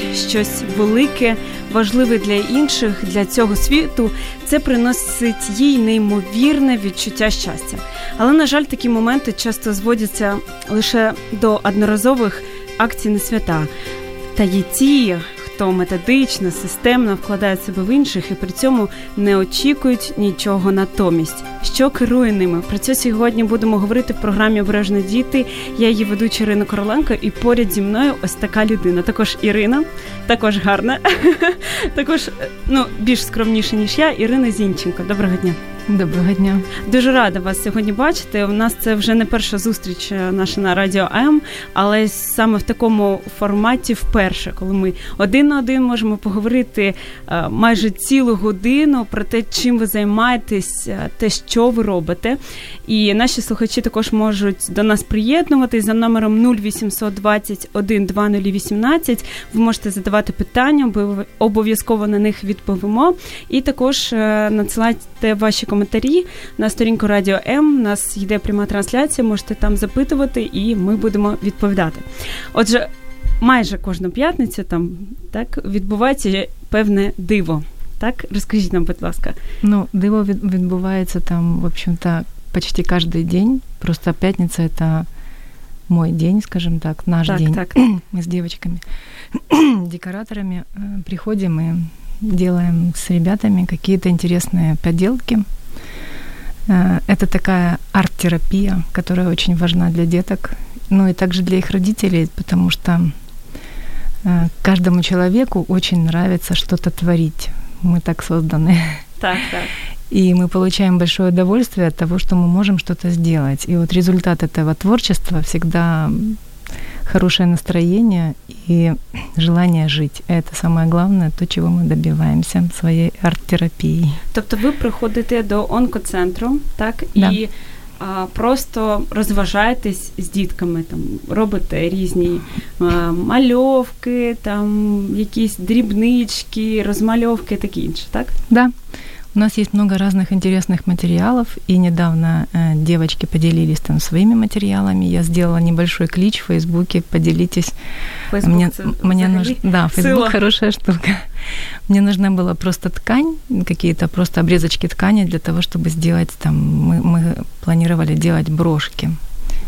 Робить щось велике, важливе для інших, для цього світу, це приносить їй неймовірне відчуття щастя. Але, на жаль, такі моменти часто зводяться лише до одноразових акцій на свята. Та є ті, хто методично, системно вкладає себе в інших і при цьому не очікують нічого натомість. Що керує ними? Про це сьогодні будемо говорити в програмі Обережно діти. Я її ведуча Ірина Короленко, і поряд зі мною ось така людина. Також Ірина, також гарна, також ну більш скромніша ніж я. Ірина Зінченко. Доброго дня. Доброго дня. Дуже рада вас сьогодні бачити. У нас це вже не перша зустріч е, наша на радіо М, але саме в такому форматі вперше, коли ми один на один можемо поговорити е, майже цілу годину про те, чим ви займаєтесь, е, те, що ви робите. І наші слухачі також можуть до нас приєднуватись за номером 0820 12018. Ви можете задавати питання, обов'язково на них відповімо. І також надсилайте ваші коментарі на сторінку Радіо М. У нас йде пряма трансляція, можете там запитувати, і ми будемо відповідати. Отже, майже кожну п'ятницю там так відбувається певне диво. Так, розкажіть нам, будь ласка. Ну, диво від- відбувається там, в общем-то, почти каждый день. Просто пятница это мой день, скажем так, наш так, день. так. Мы с девочками, декораторами э, приходим и делаем с ребятами какие-то интересные поделки. Э, Это такая арт-терапия, которая очень важна для деток, ну и также для их родителей, потому что э, каждому человеку очень нравится что-то творить. Мы так созданы. Так, так. И мы получаем большое удовольствие от того, что мы можем что-то сделать. И вот результат этого творчества всегда хорошее настроение и желание жить. Это самое главное, то, чего мы добиваемся своей арт-терапией. Тобто ви приходите до онкоцентру, так, Да. і а, просто розважаєтесь з дітками, там робите різні а, мальовки, там якісь дрібнички, розмальовки, таке інше, так? Да, у нас есть много разных интересных материалов, и недавно э, девочки поделились там своими материалами. Я сделала небольшой клич в Фейсбуке, поделитесь. Фейсбук мне, це мне взагалі нуж- Да, Фейсбук хорошая штука. Мне нужна была просто ткань, какие-то просто обрезочки ткани для того, чтобы сделать там, мы, мы планировали делать брошки.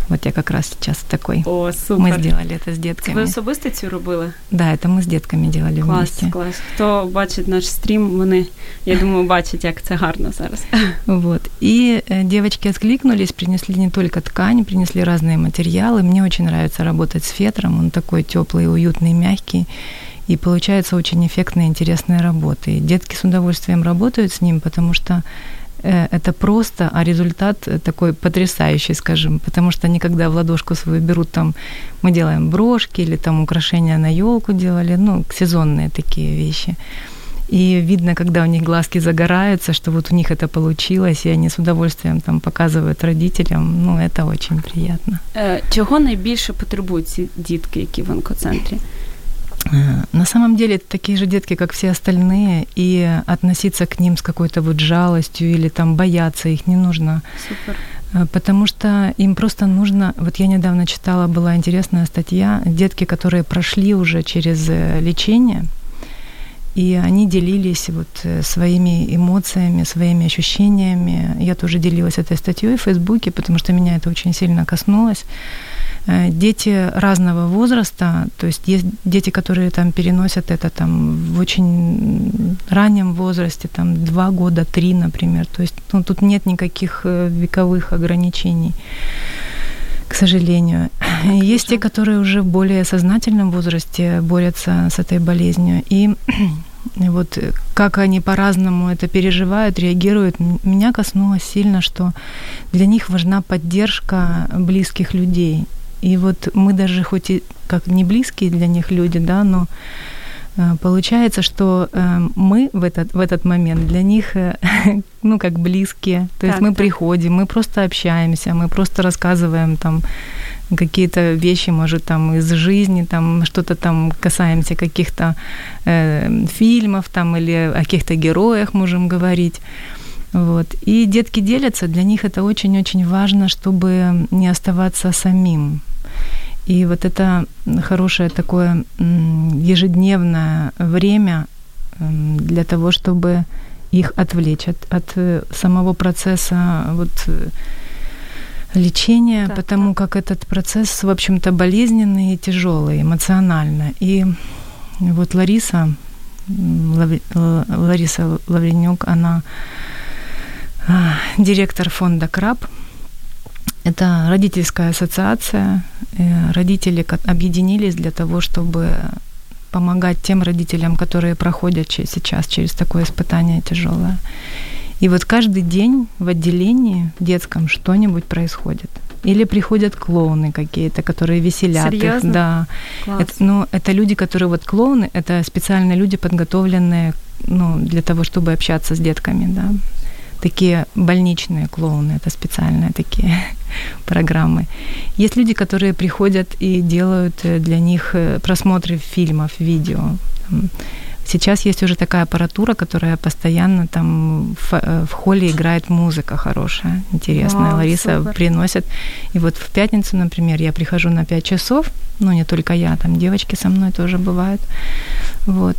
Вот я как раз сейчас такой. О, Мы супер. сделали это с Це детками. ви особисто цю робили? Да, это мы с детками делали Клас, вместе. клас. Хто бачить наш стрім, вони, я думаю, бачать, як це гарно зараз. Вот. И э, девочки откликнулись, принесли не только ткань, принесли разные материалы. Мне очень нравится работать с фетром, он такой теплый, уютный, мягкий. И получается очень эффектные, интересные работы. И детки с удовольствием работают с ним, потому что это просто, а результат э, такой потрясающий, скажем, потому что они когда в ладошку свою берут там, мы делаем брошки или там украшения на елку делали, ну, сезонные такие вещи. И видно, когда у них глазки загораются, что вот у них это получилось, и они с удовольствием там показывают родителям. Ну, это очень приятно. Е, Чого найбільше потребують ці дітки, які в онкоцентрі? Э, На самом деле это такие же детки, как все остальные, и относиться к ним с какой-то вот жалостью или там бояться их не нужно. Супер. Э, Потому что им просто нужно... Вот я недавно читала, была интересная статья, детки, которые прошли уже через э, лечение, и они делились вот своими эмоциями, своими ощущениями. Я тоже делилась этой статьей в Фейсбуке, потому что меня это очень сильно коснулось. Э, дети разного возраста, то есть есть дети, которые там переносят это там в очень раннем возрасте, там два года, три, например. То есть ну, тут нет никаких э, вековых ограничений к сожалению. Есть те, которые уже в более сознательном возрасте борются с этой болезнью. И вот как они по-разному это переживают, реагируют, меня коснулось сильно, что для них важна поддержка близких людей. И вот мы даже хоть и как не близкие для них люди, да, но э, Получается, что э, мы в этот, в этот момент для них, э, ну, как близкие. То есть так, мы так. приходим, мы просто общаемся, мы просто рассказываем там какие-то вещи, может, там из жизни, там что-то там касаемся каких-то э, фильмов там или о каких-то героях можем говорить. Вот. И детки делятся, для них это очень-очень важно, чтобы не оставаться самим. И вот это хорошее такое ежедневное время для того, чтобы их отвлечь от, от э, самого процесса вот, э, лечения, да, потому да. как этот процесс, в общем-то, болезненный и тяжелый эмоционально. И вот Лариса, Лариса Лавренюк, она директор фонда КРАБ. Это родительская ассоциация. Э, родители объединились для того, чтобы помогать тем родителям, которые проходят сейчас через такое испытание тяжелое. И вот каждый день в отделении в детском что-нибудь происходит. Или приходят клоуны какие-то, которые веселят Серьезно? их. Да. Это, ну, это люди, которые вот клоуны, это специальные люди, подготовленные ну, для того, чтобы общаться с детками, да. Такие больничные клоуны, это специальные такие программы. Есть люди, которые приходят и делают э, для них э, просмотры фильмов, видео. Сейчас есть уже такая аппаратура, которая постоянно там в, э, в холле играет музыка хорошая, интересная. Вау, Лариса супер. приносит. И вот в пятницу, например, я прихожу на 5 часов, ну не только я, там девочки со мной тоже бывают. Вот.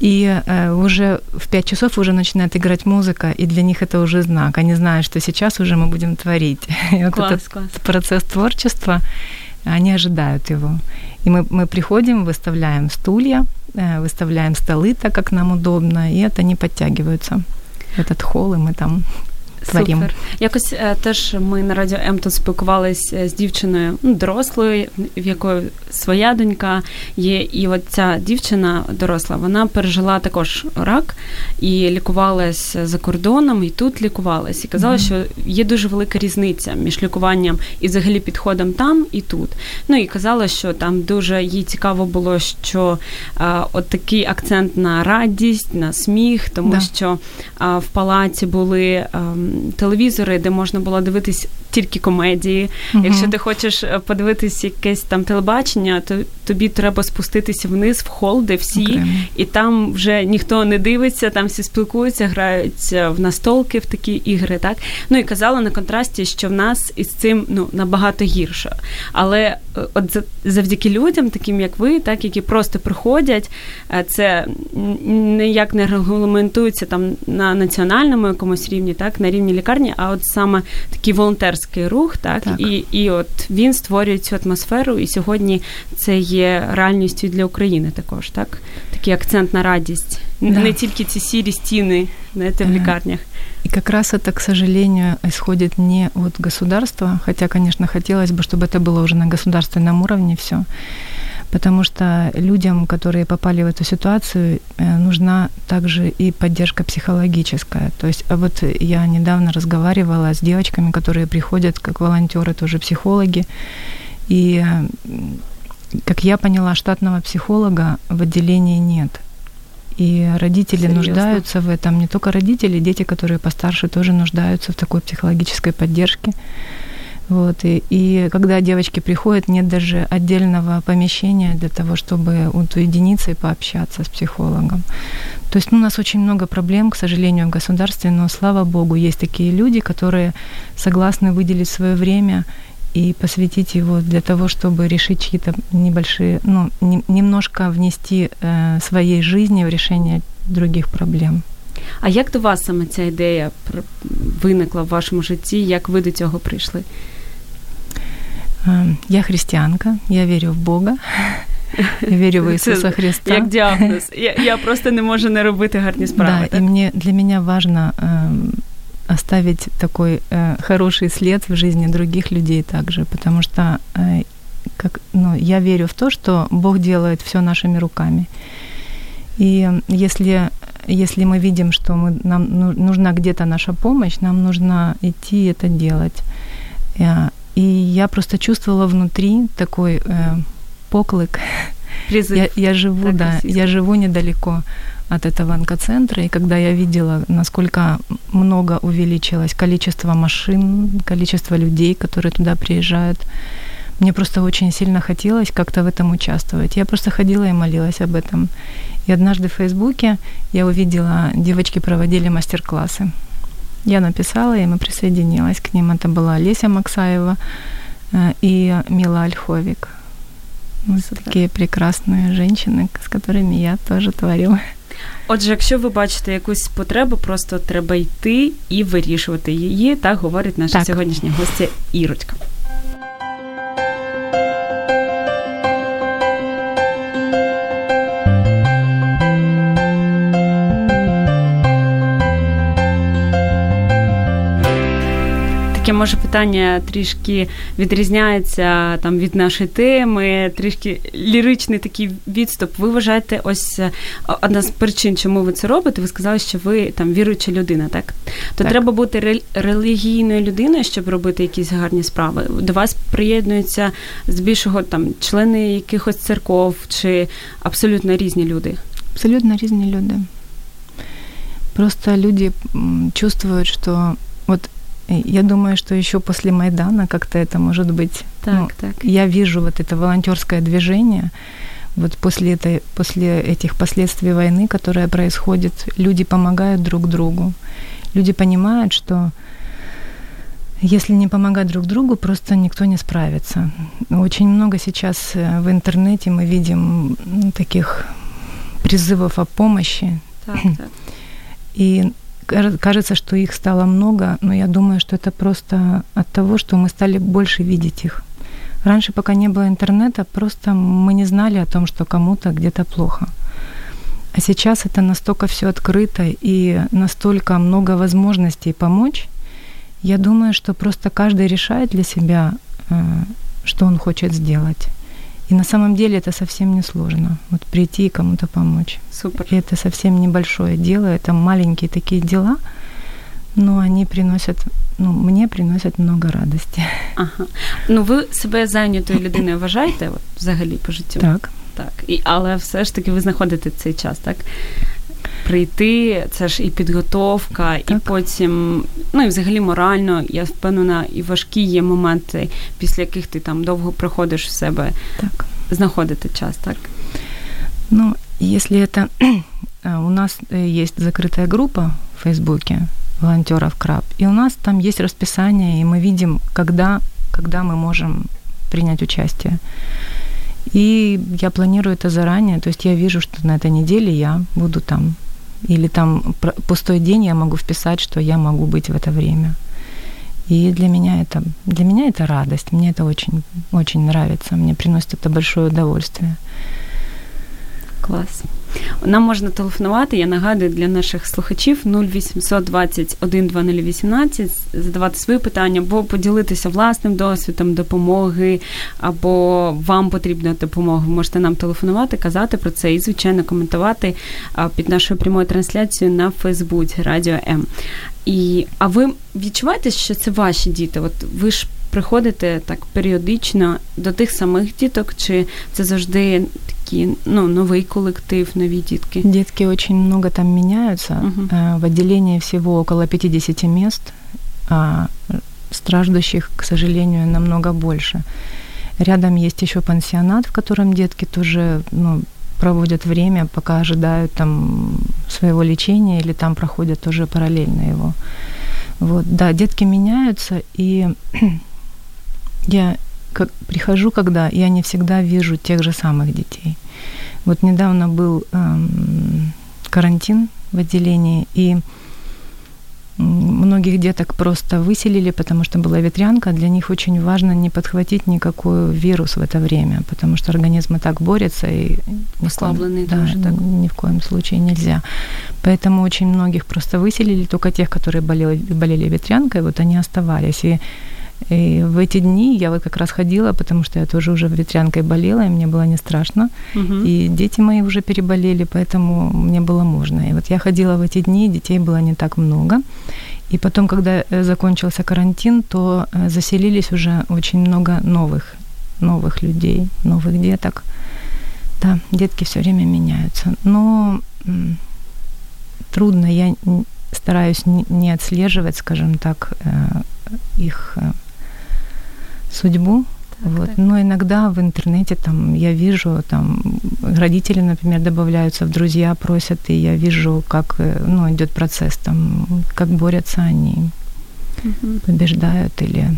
И э, уже в 5 часов уже начинает играть музыка, и для них это уже знак. Они знают, что сейчас уже мы будем творить. И вот класс, этот класс. процесс творчества, они ожидают его. И мы, мы приходим, выставляем стулья, э, выставляем столы так, как нам удобно, и это они подтягиваются этот холл, и мы там творім. Супер. Якось е, теж ми на радіо М тут спілкувалися е, з дівчиною ну, дорослою, в якої своя донька є. І от ця дівчина доросла, вона пережила також рак і лікувалася за кордоном, і тут лікувалась. І казала, mm-hmm. що є дуже велика різниця між лікуванням і взагалі підходом там і тут. Ну і казала, що там дуже їй цікаво було, що а, от такий акцент на радість, на сміх, тому да. що а, в палаці були. А, ем, телевізори, де можна було дивитись тільки комедії. uh Якщо ти хочеш е, подивитись якесь там телебачення, то тобі треба спуститися вниз в хол, де всі, okay. і там вже ніхто не дивиться, там всі спілкуються, грають в настолки в такі ігри. Так ну і казала на контрасті, що в нас із цим ну набагато гірше. Але е, от завдяки людям, таким як ви, так які просто приходять, е, це ніяк не регламентується там на національному якомусь рівні, так на рівні лікарні, а от саме такий волонтерський рух, так, так. і і от він створює цю атмосферу, і сьогодні це є реальністю для України також, так? Такий акцент на радість, да. не тільки ці сірі стіни знаете, в лікарнях. И как раз это, к сожалению, исходит не от государства, хотя, конечно, хотелось бы, чтобы это было уже на государственном уровне все потому что людям, которые попали в эту ситуацию, э, нужна также и поддержка психологическая. То есть, а вот я недавно разговаривала с девочками, которые приходят как волонтеры, тоже психологи, и как я поняла, штатного психолога в отделении нет. и родители Серьезно? нуждаются в этом. Не только родители, дети, которые постарше, тоже нуждаются в такой психологической поддержке. Вот, и, и когда девочки приходят, нет даже отдельного помещения для того, чтобы уединиться и пообщаться с психологом. То есть ну, у нас очень много проблем, к сожалению, в государстве, но слава богу, есть такие люди, которые согласны выделить свое время и посвятить его для того, чтобы решить чьи-то небольшие, ну, не, немножко внести э, своей жизни в решение других проблем. А як до вас саме ця ідея виникла в вашому житті? Як ви до цього прийшли? Э, я христианка, я верю в Бога. Я вірю в Ісуса Христа. Як діагноз. Я, я просто не можу не робити гарні справи. Да, так? и мне, для меня важно э, оставить такой э, хороший след в жизни других людей также, потому что э, как, ну, я верю в то, что Бог делает все нашими руками. И если, если мы видим, что мы, нам ну, нужна где-то наша помощь, нам нужно идти это делать. Э, и я просто чувствовала внутри такой э, поклик. Призыв. Я, я живу, Так, да, российский. я живу недалеко от этого онкоцентра, и когда я видела, насколько много увеличилось количество машин, количество людей, которые туда приезжают, мне просто очень сильно хотелось как-то в этом участвовать. Я просто ходила и молилась об этом. И однажды в Фейсбуке я увидела, девочки проводили мастер-классы. Я написала им и присоединилась к ним. Это была Олеся Максаева э, и Мила Ольховик. Вот Супер. такие прекрасные женщины, с которыми я тоже творю. Отже, якщо ви бачите якусь потребу, просто треба йти і вирішувати її. Так говорить наша Так. сьогоднішня гостя Ірочка. Таке може питання трішки відрізняється там від нашої теми, трішки ліричний такий відступ. Ви вважаєте, ось е, одна з причин, чому ви це робите, ви сказали, що ви там віруюча людина, так? То Так. треба бути релігійною людиною, щоб робити якісь гарні справи. До вас приєднуються здебільшого там члени якихось церков чи абсолютно різні люди. Абсолютно разные люди. Просто люди чувствуют, что я думаю, что еще после Майдана как-то это может быть. ну, так. я вижу вот это волонтерское движение. Вот после, этой, после этих последствий войны, которая происходит, люди помогают друг другу. Люди понимают, что если не помогать друг другу, просто никто не справится. Очень много сейчас э, в интернете мы видим таких призывов о помощи, Так, так. и кажется, что их стало много, но я думаю, что это просто от того, что мы стали больше видеть их. Раньше, пока не было интернета, просто мы не знали о том, что кому-то где-то плохо. А сейчас это настолько все открыто и настолько много возможностей помочь. Я думаю, что просто каждый решает для себя, э, что он хочет сделать. И на самом деле это совсем не сложно. Вот прийти и кому-то помочь. Супер. И это совсем небольшое дело, это маленькие такие дела, но они приносят, ну, мне приносят много радости. Ага. Ну, ви себе зайнятою людиною вважаєте от, взагалі по життю? Так. Так. І, але все ж таки ви знаходите цей час, так? Прийти, це ж і підготовка, і Так. потім, ну і взагалі морально, я впевнена, і важкі є моменти, після яких ти там довго приходиш в себе, Так. знаходити час, так? Ну, если это... а, у нас э, есть закрытая группа в Фейсбуке волонтеров КРАБ, и у нас там есть расписание, и мы видим, когда, когда мы можем принять участие. И я планирую это заранее, то есть я вижу, что на этой неделе я буду там. или там пустой день я могу вписать, что я могу быть в это время. И для меня это, для меня это радость, мне это очень, очень нравится, мне приносит это большое удовольствие. Клас. Нам можна телефонувати, я нагадую для наших слухачів 0800 21 2018, задавати свої питання, або поділитися власним досвідом допомоги, або вам потрібна допомога. Ви можете нам телефонувати, казати про це і, звичайно, коментувати під нашою прямою трансляцією на Фейсбуці Радіо М. І, а ви відчуваєте, що це ваші діти? От ви ж приходите так періодично до тих самих діток, чи це завжди такі ну, новий колектив, нові дітки? Детки очень много там меняются. Мгм. Э, В отделении всего около 50 мест, а страждущих, к сожалению, намного больше. Рядом есть еще пансионат, в котором детки тоже ну, проводят время, пока ожидают там своего лечения или там проходят тоже параллельно его. Вот, да, детки меняются, и я как прихожу, когда я не всегда вижу тех же самых детей. Вот недавно был эм, карантин в отделении, и Многих деток просто выселили, потому что была ветрянка. Для них очень важно не подхватить никакой вирус в это время, потому что организм и так борется. И Ослабленный да, тоже так. ни в коем случае нельзя. Поэтому очень многих просто выселили, только тех, которые болели, болели ветрянкой, вот они оставались. И и в эти дни я вот как раз ходила, потому что я тоже уже ветрянкой болела, и мне было не страшно. Угу. И дети мои уже переболели, поэтому мне было можно. И вот я ходила в эти дни, детей было не так много. И потом, когда э, закончился карантин, то э, заселились уже очень много новых, новых людей, новых деток. Да, детки все время меняются. Но трудно, я стараюсь не отслеживать, скажем так, э, их судьбу. Так, вот. Так. Но иногда в интернете там я вижу, там родители, например, добавляются в друзья, просят, и я вижу, как э, ну, идет процесс, там, как борются они, угу. побеждают или.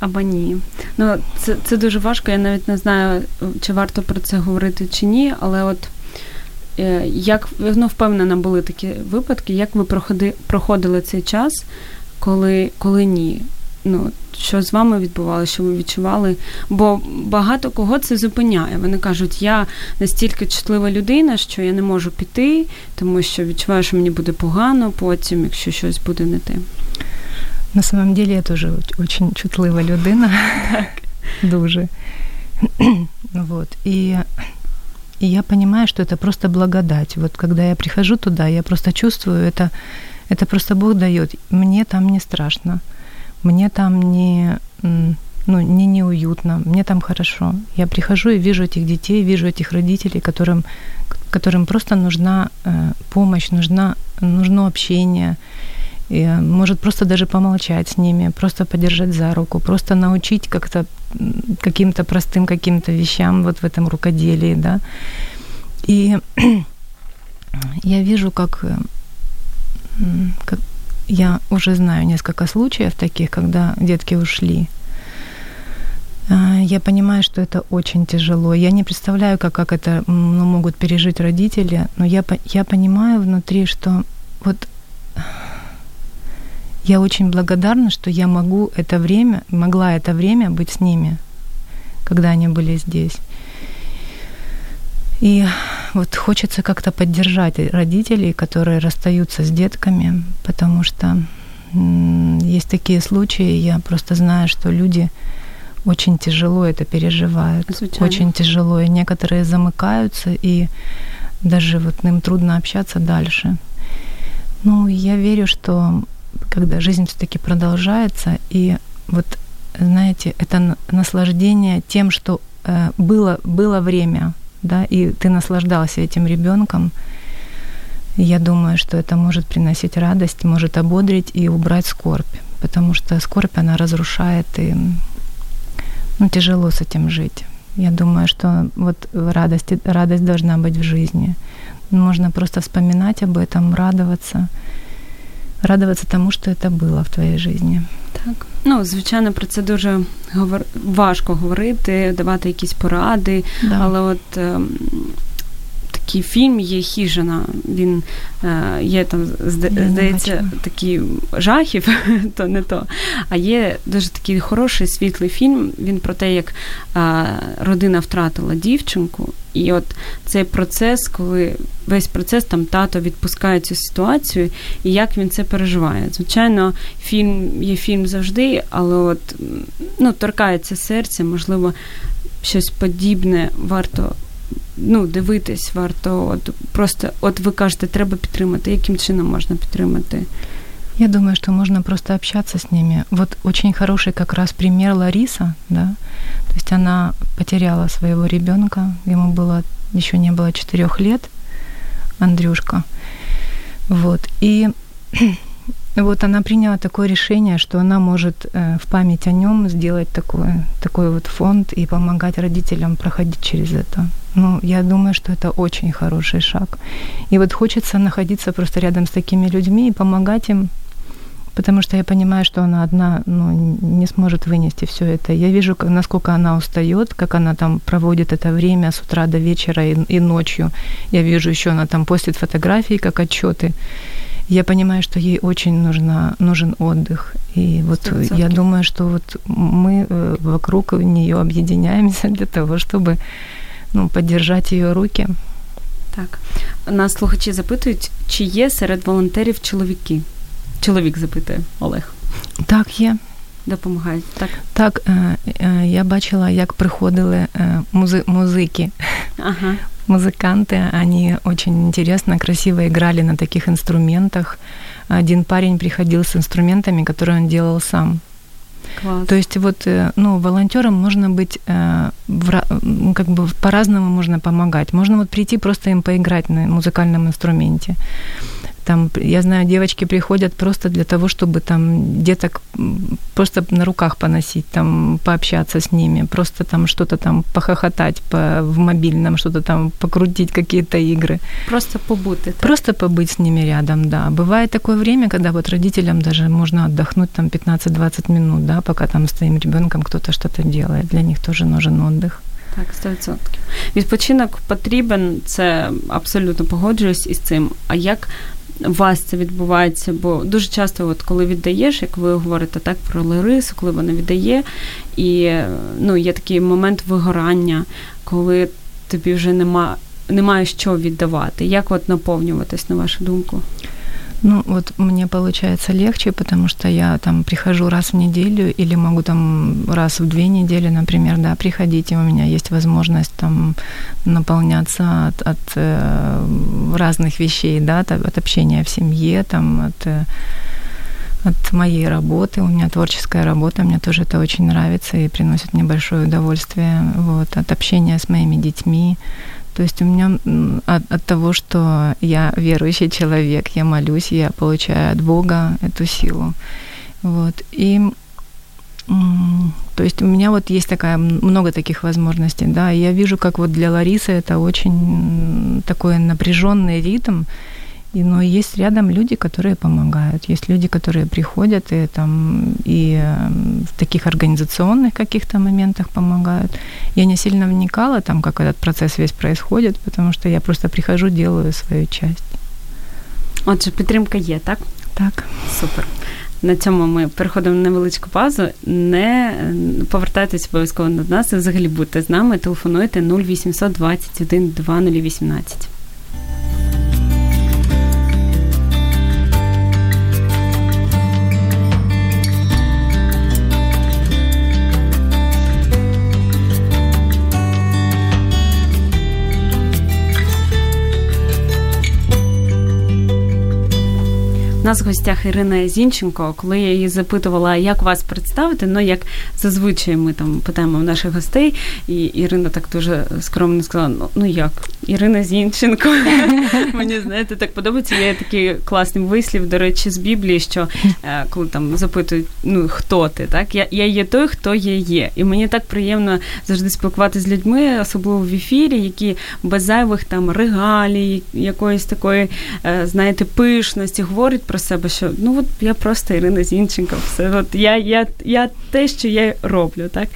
Або ні. Ну, це це дуже важко. Я навіть не знаю, чи варто про це говорити чи ні, але от е, як ну, впевнена, були такі випадки, як ви проходи, проходили цей час, коли коли ні. Ну, Що з вами відбувалося, що ви відчували? Бо багато кого це зупиняє. Вони кажуть, я настільки чутлива людина, що я не можу піти, тому що відчуваю, що мені буде погано потім, якщо щось буде не те. На самом деле я теж очень чутлива людина. Дуже. вот. И и я понимаю, что это просто благодать. Вот когда я прихожу туда, я просто чувствую это это просто Бог дает. Мне там не страшно. Мне там не, ну, не неуютно. Мне там хорошо. Я прихожу и вижу этих детей, вижу этих родителей, которым, которым просто нужна э, помощь, нужна, нужно общение. И, может просто даже помолчать с ними, просто подержать за руку, просто научить как-то каким-то простым каким-то вещам вот в этом рукоделии, да. И я вижу, как как я уже знаю несколько случаев таких, когда детки ушли. А, я понимаю, что это очень тяжело. Я не представляю, как, как это ну, могут пережить родители, но я, я понимаю внутри, что вот я очень благодарна, что я могу это время, могла это время быть с ними, когда они были здесь. И вот хочется как-то поддержать родителей, которые расстаются с детками, потому что есть такие случаи, я просто знаю, что люди очень тяжело это переживают, Звучание. очень тяжело, и некоторые замыкаются, и даже вот им трудно общаться дальше. Ну, я верю, что когда жизнь все-таки продолжается, и вот, знаете, это наслаждение тем, что э, было, было время, да, и ты наслаждался этим ребенком, я думаю, что это может приносить радость, может ободрить и убрать скорбь, потому что скорбь, она разрушает, и ну, тяжело с этим жить. Я думаю, что вот радость, радость должна быть в жизни. Можно просто вспоминать об этом, радоваться, радоваться тому, что это было в твоей жизни. Так. Ну, звичайно, про це дуже важко говорити, давати якісь поради, да. але от. Такий фільм є хіжина. Він е, є там, здається, такі жахів, то не то. А є дуже такий хороший світлий фільм. Він про те, як е, родина втратила дівчинку, і от цей процес, коли весь процес там тато відпускає цю ситуацію, і як він це переживає. Звичайно, фільм є фільм завжди, але от ну, торкається серця, можливо, щось подібне варто. Ну, дивитись варто, от просто, от ви кажете, треба підтримати. Яким чином можна підтримати? Я думаю, что можно просто общаться с ними. Вот очень хороший как раз пример Лариса, да, то есть она потеряла своего ребенка, ему было еще не было четырех лет, Андрюшка, вот, и вот она приняла такое решение, что она может э, в память о нем сделать такой, такой вот фонд и помогать родителям проходить через это. Ну, я думаю, что это очень хороший шаг. И вот хочется находиться просто рядом с такими людьми и помогать им потому что я понимаю, что она одна ну, не сможет вынести все это. Я вижу, насколько она устает, как она там проводит это время с утра до вечера и, и ночью. Я вижу еще, она там постит фотографии, как отчеты. Я понимаю, что ей очень нужна, нужен отдых. И вот 100%. я думаю, что вот мы э, вокруг нее объединяемся для того, чтобы ну, поддержать ее руки. Так, нас слухачі запитують, чи є серед волонтерів чоловіки? Чоловік запитує Олег. Так, є. Допомагають, так? Так, я бачила, як приходили музи- музики. Ага. Музыканты, они очень интересно, красиво играли на таких инструментах. Один парень приходил с инструментами, которые он делал сам. Класс. То есть вот, ну, волонтером можно быть, как бы по-разному можно помогать. Можно вот прийти просто им поиграть на музыкальном инструменте. Там, я знаю, девочки приходят просто для того, чтобы там деток просто на руках поносить, там пообщаться с ними, просто там что-то там похохотать по, в мобильном, что-то там покрутить какие-то игры. Просто побыть. Так? Просто побыть с ними рядом, да. Бывает такое время, когда вот родителям даже можно отдохнуть там 15-20 минут, да, пока там с твоим ребенком кто-то что-то делает. Для них тоже нужен отдых. Так, 100%. Відпочинок потрібен, це абсолютно погоджуюсь із цим. А як вас це відбувається? Бо дуже часто, от коли віддаєш, як ви говорите так про Ларису, коли вона віддає, і ну, є такий момент вигорання, коли тобі вже нема, немає що віддавати. Як от наповнюватись, на вашу думку? Ну, вот мне получается легче, потому что я там прихожу раз в неделю или могу там раз в две недели, например, да, приходить, и у меня есть возможность там наполняться от, от э, разных вещей, да, от, от общения в семье, там, от э, от моей работы. У меня творческая работа, мне тоже это очень нравится и приносит мне большое удовольствие. Вот, от общения с моими детьми. То есть у меня от, от того, что я верующий человек, я молюсь, я получаю от Бога эту силу. Вот. И то есть у меня вот есть такая много таких возможностей, да. Я вижу, как вот для Ларисы это очень такой напряженный ритм, но есть рядом люди, которые помогают. Есть люди, которые приходят и, там, и в таких организационных каких-то моментах помогают. Я не сильно вникала, там, как этот процесс весь происходит, потому что я просто прихожу, делаю свою часть. Отже, підтримка є, так? Так. Супер. На цьому ми переходимо на невеличку паузу. Не повертайтесь обов'язково до нас і взагалі будьте з нами. Телефонуйте 0800 21 2018. Нас в гостях Ірина Зінченко. Коли я її запитувала, як вас представити, ну як зазвичай ми там питаємо в наших гостей, і Ірина так дуже скромно сказала: ну, ну як, Ірина Зінченко. Мені знаєте, так подобається. Є такий класний вислів, до речі, з Біблії, що е, коли там запитують, ну хто ти, так я я є той, хто є є. І мені так приємно завжди спілкуватися з людьми, особливо в ефірі, які без зайвих там регалій, якоїсь такої, е, знаєте, пишності говорять про себе, що ну от я просто Ірина Зінченко, все от я я, я те, що я роблю. так.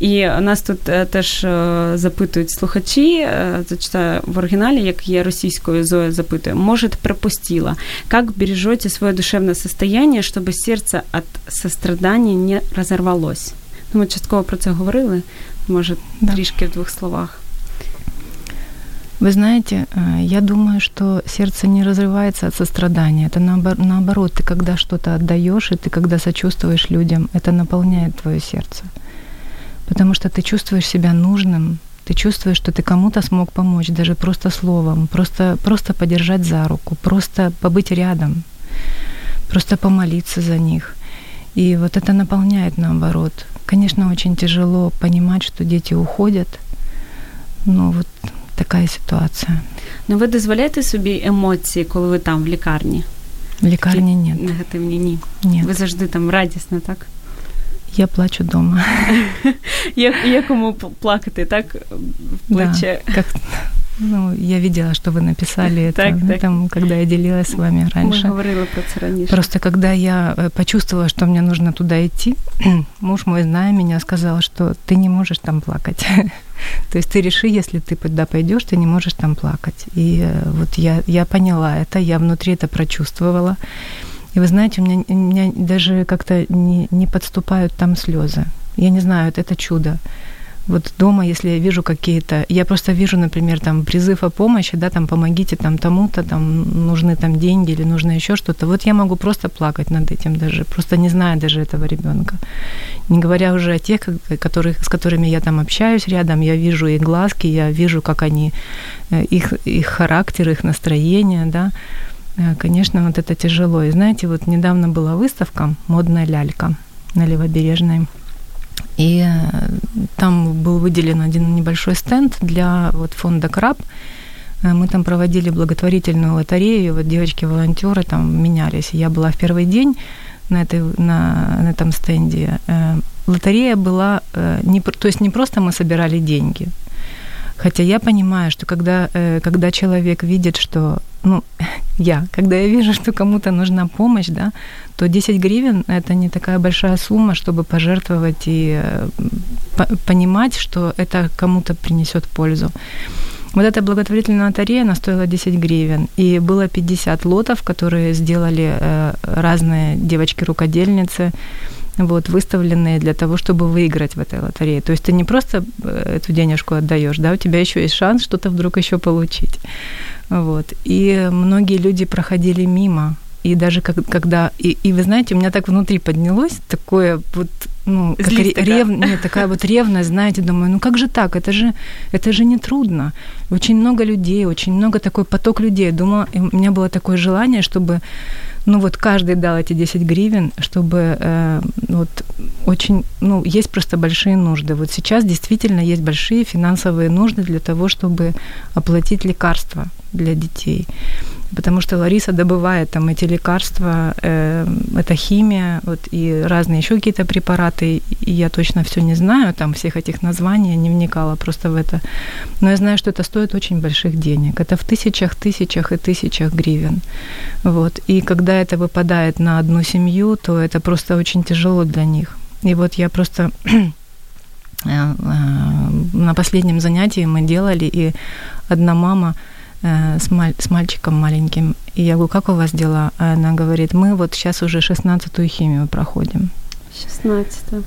І нас тут е, теж е, запитують слухачі, е, зачитаю в оригіналі, як є російською Зоя запитує, може, припустила, як бережете своє душевне состояние, щоб серце від сострадання не розорвалось? Ну, ми частково про це говорили, може, да. трішки в двох словах. Вы знаете, я думаю, что сердце не разрывается от сострадания. Это наоборот, ты когда что-то отдаешь, и ты когда сочувствуешь людям, это наполняет твое сердце. Потому что ты чувствуешь себя нужным, ты чувствуешь, что ты кому-то смог помочь, даже просто словом, просто, просто подержать за руку, просто побыть рядом, просто помолиться за них. И вот это наполняет наоборот. Конечно, очень тяжело понимать, что дети уходят, но вот така ситуація. Ну, ви дозволяєте собі емоції, коли ви там в лікарні? В лікарні ні. Негативні ні. Ні. Ви завжди там радісна, так? Я плачу вдома. Як кому плакати, так? В плече. Да, как, Ну, я видела, что вы написали это, так, так. Там, когда я делилась с вами раньше. Мы говорили про це раніше. Просто когда я э, почувствовала, что мне нужно туда идти, муж мой, зная меня, сказал, что ты не можешь там плакать. То есть ты реши, если ты туда пойдешь, ты не можешь там плакать. И э, вот я, я поняла это, я внутри это прочувствовала. И вы знаете, у меня, у меня даже как-то не, не подступают там слезы. Я не знаю, это, это чудо. Вот дома, если я вижу какие-то, я просто вижу, например, там призыв о помощи, да, там помогите там тому-то, там нужны там деньги или нужно еще что-то. Вот я могу просто плакать над этим даже, просто не зная даже этого ребенка. Не говоря уже о тех, которых, с которыми я там общаюсь рядом, я вижу их глазки, я вижу, как они, э, их, их характер, их настроение, да. Э, конечно, вот это тяжело. И знаете, вот недавно была выставка «Модная лялька» на Левобережной. И э, там был выделен один небольшой стенд для вот фонда «Краб». Э, мы там проводили благотворительную лотерею, вот девочки-волонтеры там менялись. Я была в первый день на, этой, на, на этом стенде. Э, лотерея была, не, то есть не просто мы собирали деньги, Хотя я понимаю, что когда, когда человек видит, что, ну, я, когда я вижу, что кому-то нужна помощь, да, то 10 гривен – это не такая большая сумма, чтобы пожертвовать и э, понимать, что это кому-то принесет пользу. Вот эта благотворительная лотерея, она стоила 10 гривен. И было 50 лотов, которые сделали э, разные девочки-рукодельницы, вот, выставленные для того, чтобы выиграть в этой лотерее. То есть ты не просто э, эту денежку отдаешь, да, у тебя еще есть шанс что-то вдруг еще получить. Вот. И многие люди проходили мимо. И даже как, когда... И, и вы знаете, у меня так внутри поднялось такое вот ну, как рев, нет, такая вот ревность, знаете, думаю, ну как же так, это же, это же не трудно. Очень много людей, очень много такой поток людей. Думала, у меня было такое желание, чтобы, ну вот каждый дал эти 10 гривен, чтобы э, вот очень, ну есть просто большие нужды. Вот сейчас действительно есть большие финансовые нужды для того, чтобы оплатить лекарства для детей. Потому что Лариса добывает там эти лекарства, э, это химия, вот, и разные еще какие-то препараты, и я точно все не знаю, там всех этих названий, не вникала просто в это, но я знаю, что это стоит очень больших денег, это в тысячах, тысячах и тысячах гривен, вот, и когда это выпадает на одну семью, то это просто очень тяжело для них, и вот я просто э, э, на последнем занятии мы делали, и одна мама, с, маль- с мальчиком маленьким. И я говорю, как у вас дела? А она говорит, мы вот сейчас уже 16-ю химию проходим. 16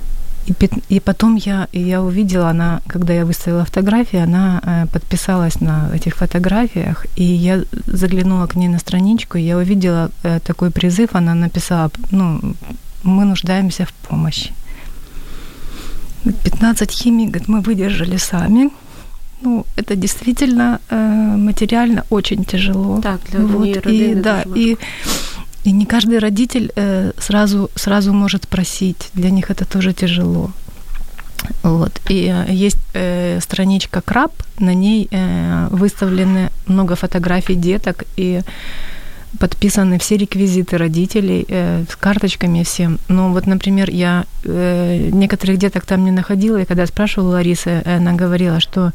и, и потом я, я увидела, она, когда я выставила фотографии, она э, подписалась на этих фотографиях, и я заглянула к ней на страничку, и я увидела э, такой призыв, она написала, ну, мы нуждаемся в помощи. 15 химий, говорит, мы выдержали сами, ну, это действительно э, материально очень тяжело. Так, для вот, и, да, и, и не каждый родитель э, сразу, сразу может просить. Для них это тоже тяжело. Вот. И э, есть э, страничка Краб, на ней э, выставлены много фотографий деток и подписаны все реквизиты родителей э, с карточками всем. Но вот, например, я э, некоторых деток там не находила, и когда спрашивала Ларисы, она говорила, что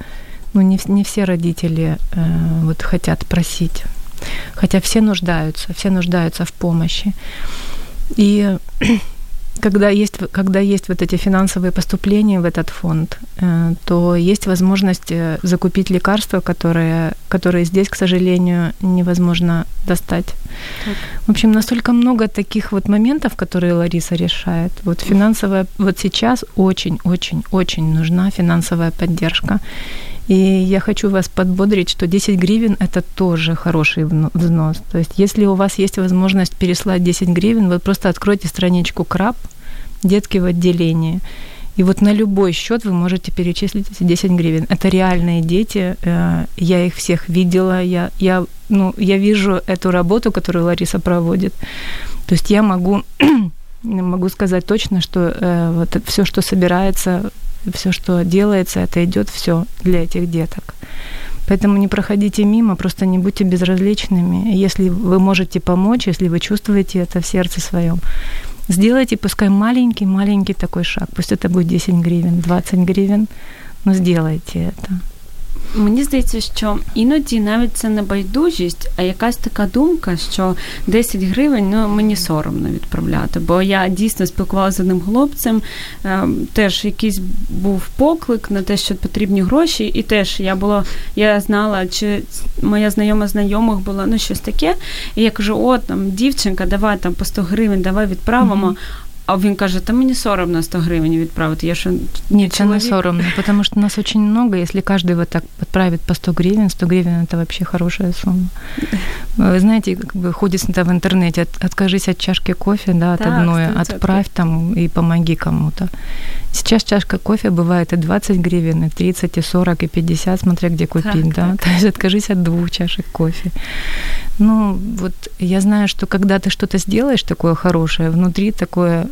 ну, не, не все родители э, вот хотят просить. Хотя все нуждаются, все нуждаются в помощи. И когда есть, когда есть вот эти финансовые поступления в этот фонд, э, то есть возможность э, закупить лекарства, которые, которые здесь, к сожалению, невозможно достать. Так. В общем, настолько много таких вот моментов, которые Лариса решает. Вот финансовая, вот сейчас очень-очень-очень нужна финансовая поддержка. И я хочу вас подбодрить, что 10 гривен – это тоже хороший взнос. То есть если у вас есть возможность переслать 10 гривен, вы просто откройте страничку КРАП, детки в отделении, и вот на любой счет вы можете перечислить эти 10 гривен. Это реальные дети. Э, я их всех видела. Я, я, ну, я вижу эту работу, которую Лариса проводит. То есть я могу, могу сказать точно, что э, вот все, что собирается все, что делается, это идет все для этих деток. Поэтому не проходите мимо, просто не будьте безразличными. Если вы можете помочь, если вы чувствуете это в сердце своем, сделайте пускай маленький-маленький такой шаг. Пусть это будет 10 гривен, 20 гривен, но сделайте это. Мені здається, що іноді навіть це не байдужість, а якась така думка, що 10 гривень ну мені соромно відправляти. Бо я дійсно спілкувалася з одним хлопцем, е, теж якийсь був поклик на те, що потрібні гроші, і теж я була, я знала, чи моя знайома знайомих була ну щось таке. І я кажу: о, там дівчинка, давай там по 100 гривень, давай відправимо. Mm-hmm. А він каже, та мені соромно 100 гривень відправити. Я що, Нет, это не соромно, потому что нас очень много. Если каждый вот так отправит по 100 гривен, 100 гривен – это вообще хорошая сумма. Вы знаете, как бы ходит в интернете, от, откажись от чашки кофе, да, от одной, отправь там и помоги кому-то. Сейчас чашка кофе бывает и 20 гривен, и 30, и 40, и 50, смотря где купить, так, да. Так. То есть откажись от двух чашек кофе. Ну, вот я знаю, что когда ты что-то сделаешь такое хорошее, внутри такое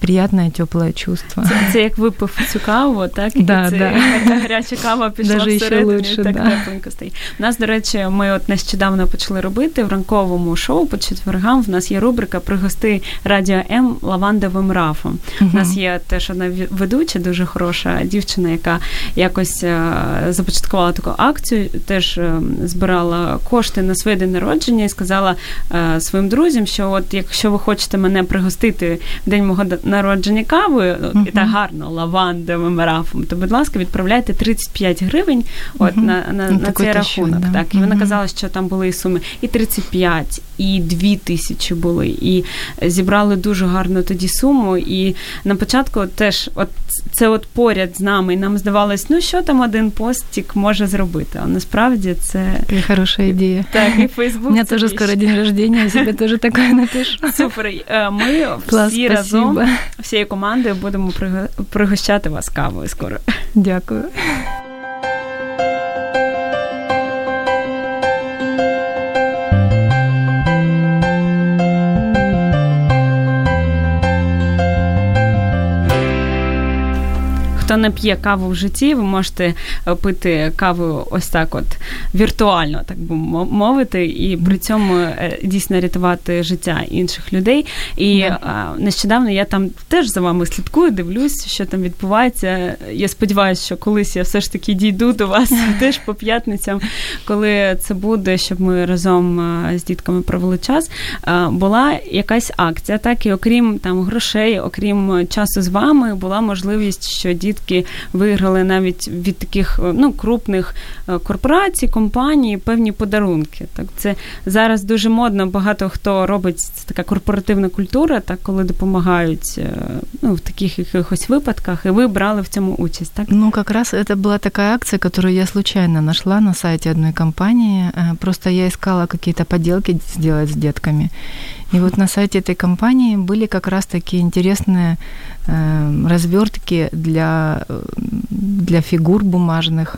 приятне, тепле чувство. Це, це як випив цю каву, так? І да, це да. гаряча кава пішла Даже всередині, лучше, так да. тепленько стоїть. У нас, до речі, ми от нещодавно почали робити в ранковому шоу по четвергам. В нас є рубрика Пригости Радіо М лавандовим рафом. У нас є теж одна ведуча, дуже хороша дівчина, яка якось започаткувала таку акцію, теж збирала кошти на своє день народження і сказала своїм друзям, що от якщо ви хочете мене пригостити в день мого народження кавою, uh-huh. і так гарно, лавандовим рафом, то, будь ласка, відправляйте 35 гривень от, uh-huh. на на, ну, на цей рахунок. Да. Так. І вона казала, що там були і суми і 35, і 2 тисячі були, і зібрали дуже гарну тоді суму. І на початку теж от це от поряд з нами, і нам здавалось, ну що там один постік може зробити. А насправді це хороша ідея. Так, і Фейсбук. У мене теж скоро день рождения, я себе теж таке напишу. Супер. Ми всі разом всією командою будемо пригощати вас кавою скоро. Дякую. Хто не п'є каву в житті, ви можете е, пити каву ось так, от віртуально, так би мовити, і при цьому е, дійсно рятувати життя інших людей. І yeah. нещодавно я там теж за вами слідкую, дивлюсь, що там відбувається. Я сподіваюся, що колись я все ж таки дійду до вас теж по п'ятницям, коли це буде, щоб ми разом е, з дітками провели час. Була якась акція, так і окрім там грошей, окрім часу з вами, була можливість, що діти дітки виграли навіть від таких ну, крупних е, корпорацій, компаній певні подарунки. Так, Це зараз дуже модно, багато хто робить це така корпоративна культура, так, коли допомагають е, ну, в таких якихось випадках, і ви брали в цьому участь. Так? Ну, как раз это была такая акция, которую я случайно нашла на сайте одной компании. Э, просто я искала какие-то поделки сделать с детками. И вот на сайте этой компании были как раз такие интересные э, развертки для, для фигур бумажных.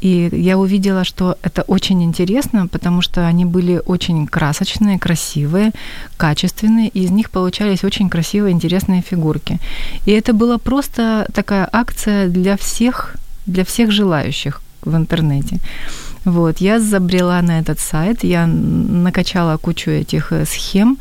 И я увидела, что это очень интересно, потому что они были очень красочные, красивые, качественные, и из них получались очень красивые, интересные фигурки. И это была просто такая акция для всех, для всех желающих в интернете. Вот, я забрела на этот сайт, я накачала кучу этих э, схем,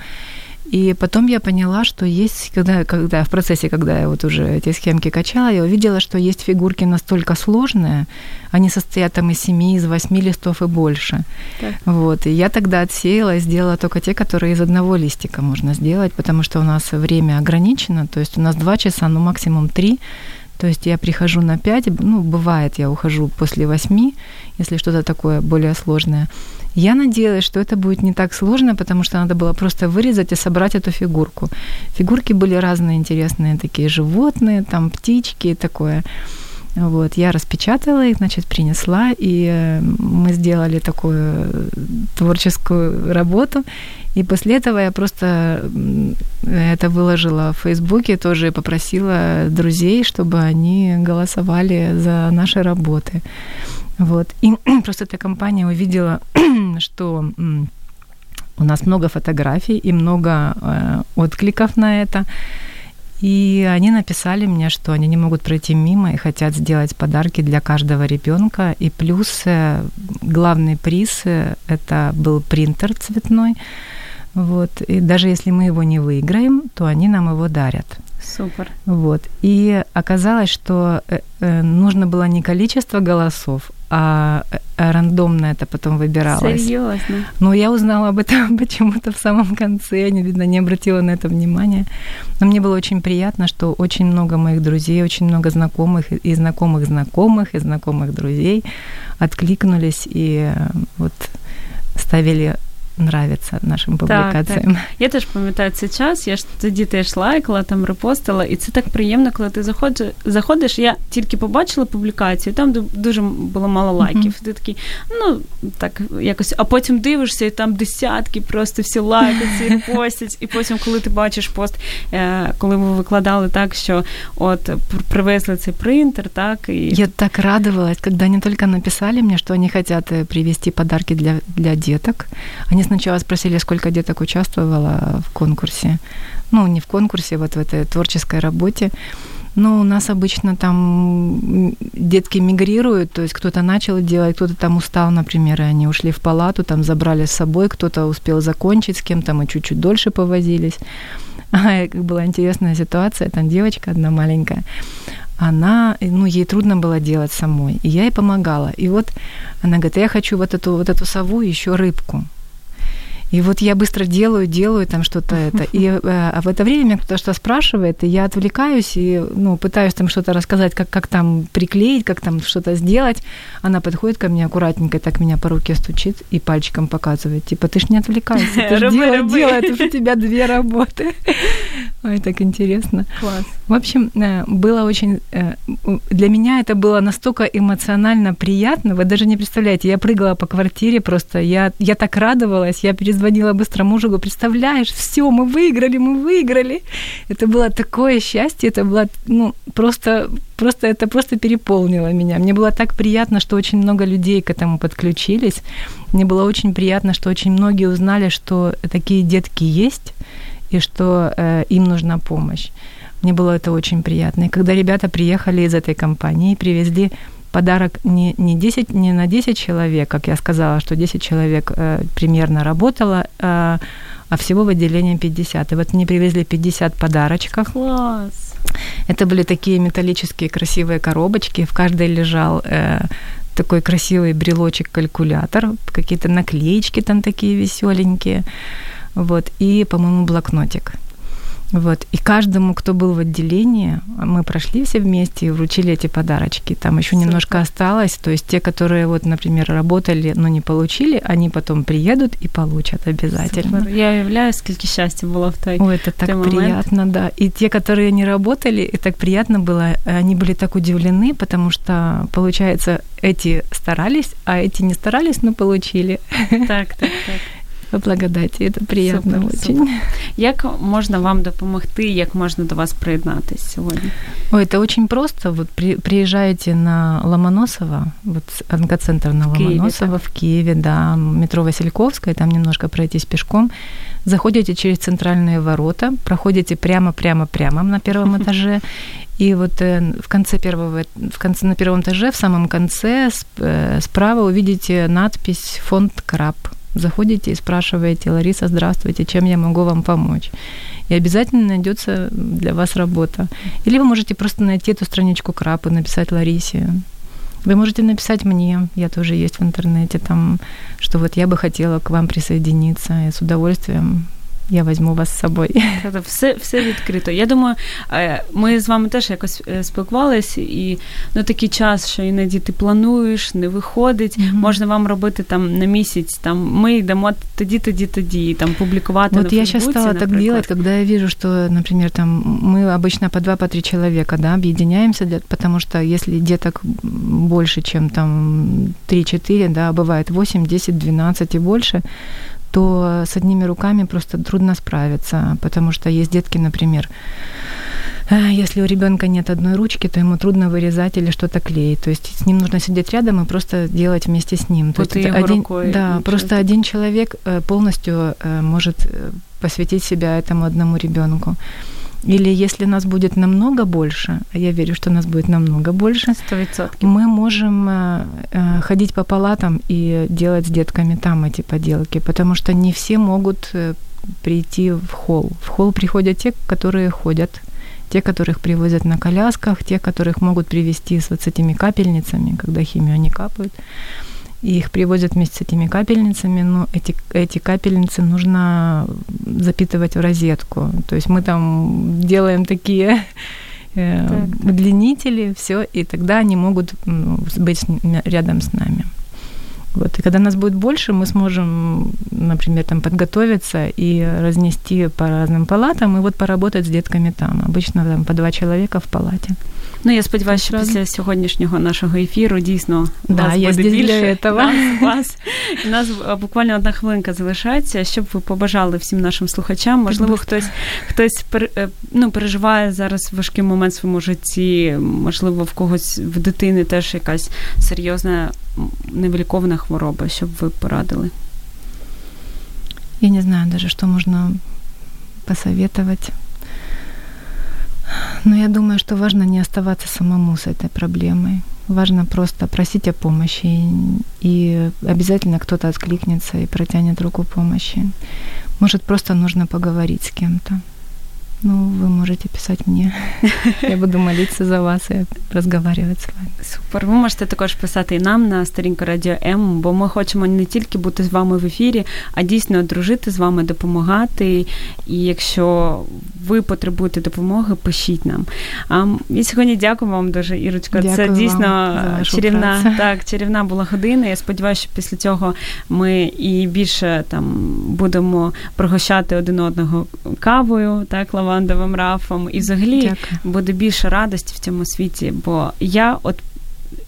и потом я поняла, что есть, когда, когда в процессе, когда я вот уже эти схемки качала, я увидела, что есть фигурки настолько сложные, они состоят там из семи, из восьми листов и больше. Так. Вот, и я тогда отсеяла и сделала только те, которые из одного листика можно сделать, потому что у нас время ограничено, то есть у нас два часа, ну максимум три, то есть я прихожу на 5, ну, бывает, я ухожу после 8, если что-то такое более сложное. Я надеялась, что это будет не так сложно, потому что надо было просто вырезать и собрать эту фигурку. Фигурки были разные интересные, такие животные, там птички, такое. Вот, я распечатала их, значит, принесла, и э, мы сделали такую творческую работу. И после этого я просто это выложила в Фейсбуке, тоже попросила друзей, чтобы они голосовали за наши работы. Вот. И просто эта компания увидела, что у нас много фотографий и много э, откликов на это. И они написали мне, что они не могут пройти мимо и хотят сделать подарки для каждого ребенка. И плюс э, главный приз э, это был принтер цветной. Вот. И даже если мы его не выиграем, то они нам его дарят. Супер. Вот. И оказалось, что э, нужно было не количество голосов, а рандомно это потом выбиралось. Серьезно? Но я узнала об этом почему-то в самом конце, я, видно, не обратила на это внимания. Но мне было очень приятно, что очень много моих друзей, очень много знакомых и знакомых знакомых, и знакомых друзей откликнулись и вот ставили нравиться нашим публікаціям. Так, так. Я теж пам'ятаю цей час, я ж тоді теж лайкала, там репостила, і це так приємно, коли ти заходиш. заходиш я тільки побачила публікацію, там дуже було мало лайків. Mm-hmm. Ти такий, ну так, якось, а потім дивишся, і там десятки, просто всі лайкаються і репостять. І потім, коли ти бачиш пост, е, коли ви викладали так, що от привезли цей принтер, так і я так радовалась, когда они только написали мне, что они хотят э, привезти подарки для, для деток. Они сначала спросили, сколько деток участвовало в конкурсе. Ну, не в конкурсе, вот в этой творческой работе. Но у нас обычно там детки мигрируют, то есть кто-то начал делать, кто-то там устал, например, и они ушли в палату, там забрали с собой, кто-то успел закончить с кем-то, мы чуть-чуть дольше повозились. А, была интересная ситуация, там девочка одна маленькая, она, ну, ей трудно было делать самой, и я ей помогала. И вот она говорит, я хочу вот эту, вот эту сову еще рыбку. И вот я быстро делаю, делаю там что-то это. И э, а в это время меня кто-то что спрашивает, и я отвлекаюсь и ну, пытаюсь там что-то рассказать, как, как там приклеить, как там что-то сделать. Она подходит ко мне аккуратненько, так меня по руке стучит и пальчиком показывает. Типа, ты ж не отвлекайся, ты ж делай, делай, это у тебя две работы. Ой, так интересно. Класс. В общем, э, было очень... Э, для меня это было настолько эмоционально приятно, вы даже не представляете, я прыгала по квартире просто, я, я так радовалась, я перезвонила быстро мужу, говорю, представляешь, все, мы выиграли, мы выиграли. Это было такое счастье, это было, ну, просто, просто это просто переполнило меня. Мне было так приятно, что очень много людей к этому подключились. Мне было очень приятно, что очень многие узнали, что такие детки есть, и что э, им нужна помощь. Мне было это очень приятно. И когда ребята приехали из этой компании и привезли подарок не, не, 10, не на 10 человек, как я сказала, что 10 человек э, примерно работало, э, а всего в отделении 50. И вот мне привезли 50 подарочков. Класс! Это были такие металлические красивые коробочки. В каждой лежал э, такой красивый брелочек-калькулятор, какие-то наклеечки там такие веселенькие. Вот, и, по-моему, блокнотик. Вот. И каждому, кто был в отделении, мы прошли все вместе и вручили эти подарочки. Там еще Супер. немножко осталось. То есть те, которые, вот, например, работали, но не получили, они потом приедут и получат обязательно. Супер. Я уявляю, сколько счастья было в той Ой, это так той приятно, момент. да. И те, которые не работали, и так приятно было, они были так удивлены, потому что, получается, эти старались, а эти не старались, но получили. Так, так, так по благодаті. Це приємно супер, очень. Супер. Як можна вам допомогти, як можна до вас приєднатися сьогодні? Ой, это очень просто. Вот при, приезжаете на Ломоносова, вот онкоцентр на Ломоносова в Киеве, да, метро Васильковская, там немножко пройтись пешком, заходите через центральные ворота, проходите прямо-прямо-прямо на первом этаже, и вот э, в конце первого, в конце, на первом этаже, в самом конце, э, справа увидите надпись «Фонд Краб». Заходите и спрашиваете, Лариса, здравствуйте, чем я могу вам помочь? И обязательно найдется для вас работа. Или вы можете просто найти эту страничку крап и написать Ларисе. Вы можете написать мне, я тоже есть в интернете, там, что вот я бы хотела к вам присоединиться, и с удовольствием я візьму вас з собою. Все все відкрито. Я думаю, е, ми з вами теж якось е, спілкувалися, і ну такий час, що іноді ти плануєш, не виходить. Mm-hmm. Можна вам робити там на місяць. Там ми йдемо тоді, тоді, тоді, там публікувати. Вот на я сейчас стала например. так делать, когда я вижу, что, например, там мы обычно по два, по три человека, да, объединяемся, для, потому что если деток больше, чем там 3-4, да, бывает 8, 10, 12 и больше, то с одними руками просто трудно справиться, потому что есть детки, например, э, если у ребенка нет одной ручки, то ему трудно вырезать или что-то клеить. То есть с ним нужно сидеть рядом и просто делать вместе с ним. То вот есть один, рукой да, просто один человек э, полностью э, может посвятить себя этому одному ребенку. Или если нас будет намного больше, а я верю, что нас будет намного больше, 100%. мы можем э, э, ходить по палатам и делать с детками там эти поделки, потому что не все могут э, прийти в холл. В холл приходят те, которые ходят те, которых привозят на колясках, те, которых могут привезти с вот с этими капельницами, когда химию они капают. И их привозят вместе с этими капельницами, но эти, эти капельницы нужно запитывать в розетку. То есть мы там делаем такие э, так, удлинители, все, и тогда они могут быть рядом с нами. Вот. И когда нас будет больше, мы сможем, например, там подготовиться и разнести по разным палатам и вот поработать с детками там. Обычно там по два человека в палаті. Ну, я сподіваюся, що після сьогоднішнього нашого ефіру дійсно да, вас я буде більше этого. Нас, вас. У нас буквально одна хвилинка залишається, щоб ви побажали всім нашим слухачам. Можливо, хтось хтось ну, переживає зараз важкий момент в своєму житті, можливо, в когось в дитини теж якась серйозна невилікована хвороба, щоб ви порадили? Я не знаю даже, что можно посоветовать. Но я думаю, что важно не оставаться самому с этой проблемой. Важно просто просить о помощи, и обязательно кто-то откликнется и протянет руку помощи. Может, просто нужно поговорить с кем-то. Ну, вы можете писать мне. Я буду молитися за вас і розмовляти з вами. Супер. Ви можете також писати і нам на сторінку Радіо М, бо ми хочемо не тільки бути з вами в ефірі, а дійсно дружити з вами, допомагати. І якщо ви потребуєте допомоги, пишіть нам. А я сьогодні дякую вам дуже, Ірочка. Дякую Це дійсно чарівна працю. так, чарівна була година. Я сподіваюся, що після цього ми і більше там будемо пригощати один одного кавою, так, лавандовим рафом. І взагалі Дякую. буде більше радості в цьому світі. Бо я от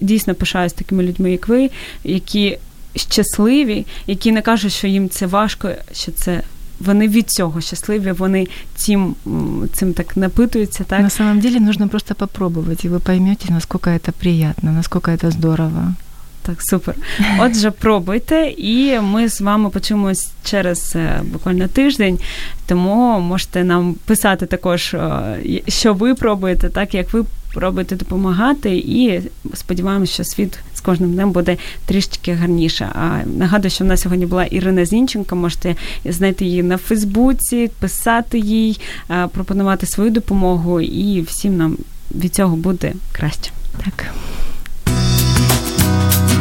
дійсно пишаюсь такими людьми, як ви, які щасливі, які не кажуть, що їм це важко, що це. Вони від цього щасливі, вони цим, цим так напитуються. Так? На самом деле нужно просто попробовать, и вы поймете, насколько это приятно, насколько это здорово. Так, супер. Отже, пробуйте, і ми з вами почуємось через е, буквально тиждень. Тому можете нам писати також, е, що ви пробуєте, так як ви пробуєте допомагати, і сподіваємося, що світ з кожним днем буде трішечки гарніше. А нагадую, що в нас сьогодні була Ірина Зінченко. Можете знайти її на Фейсбуці, писати їй, е, пропонувати свою допомогу, і всім нам від цього буде краще. Так. You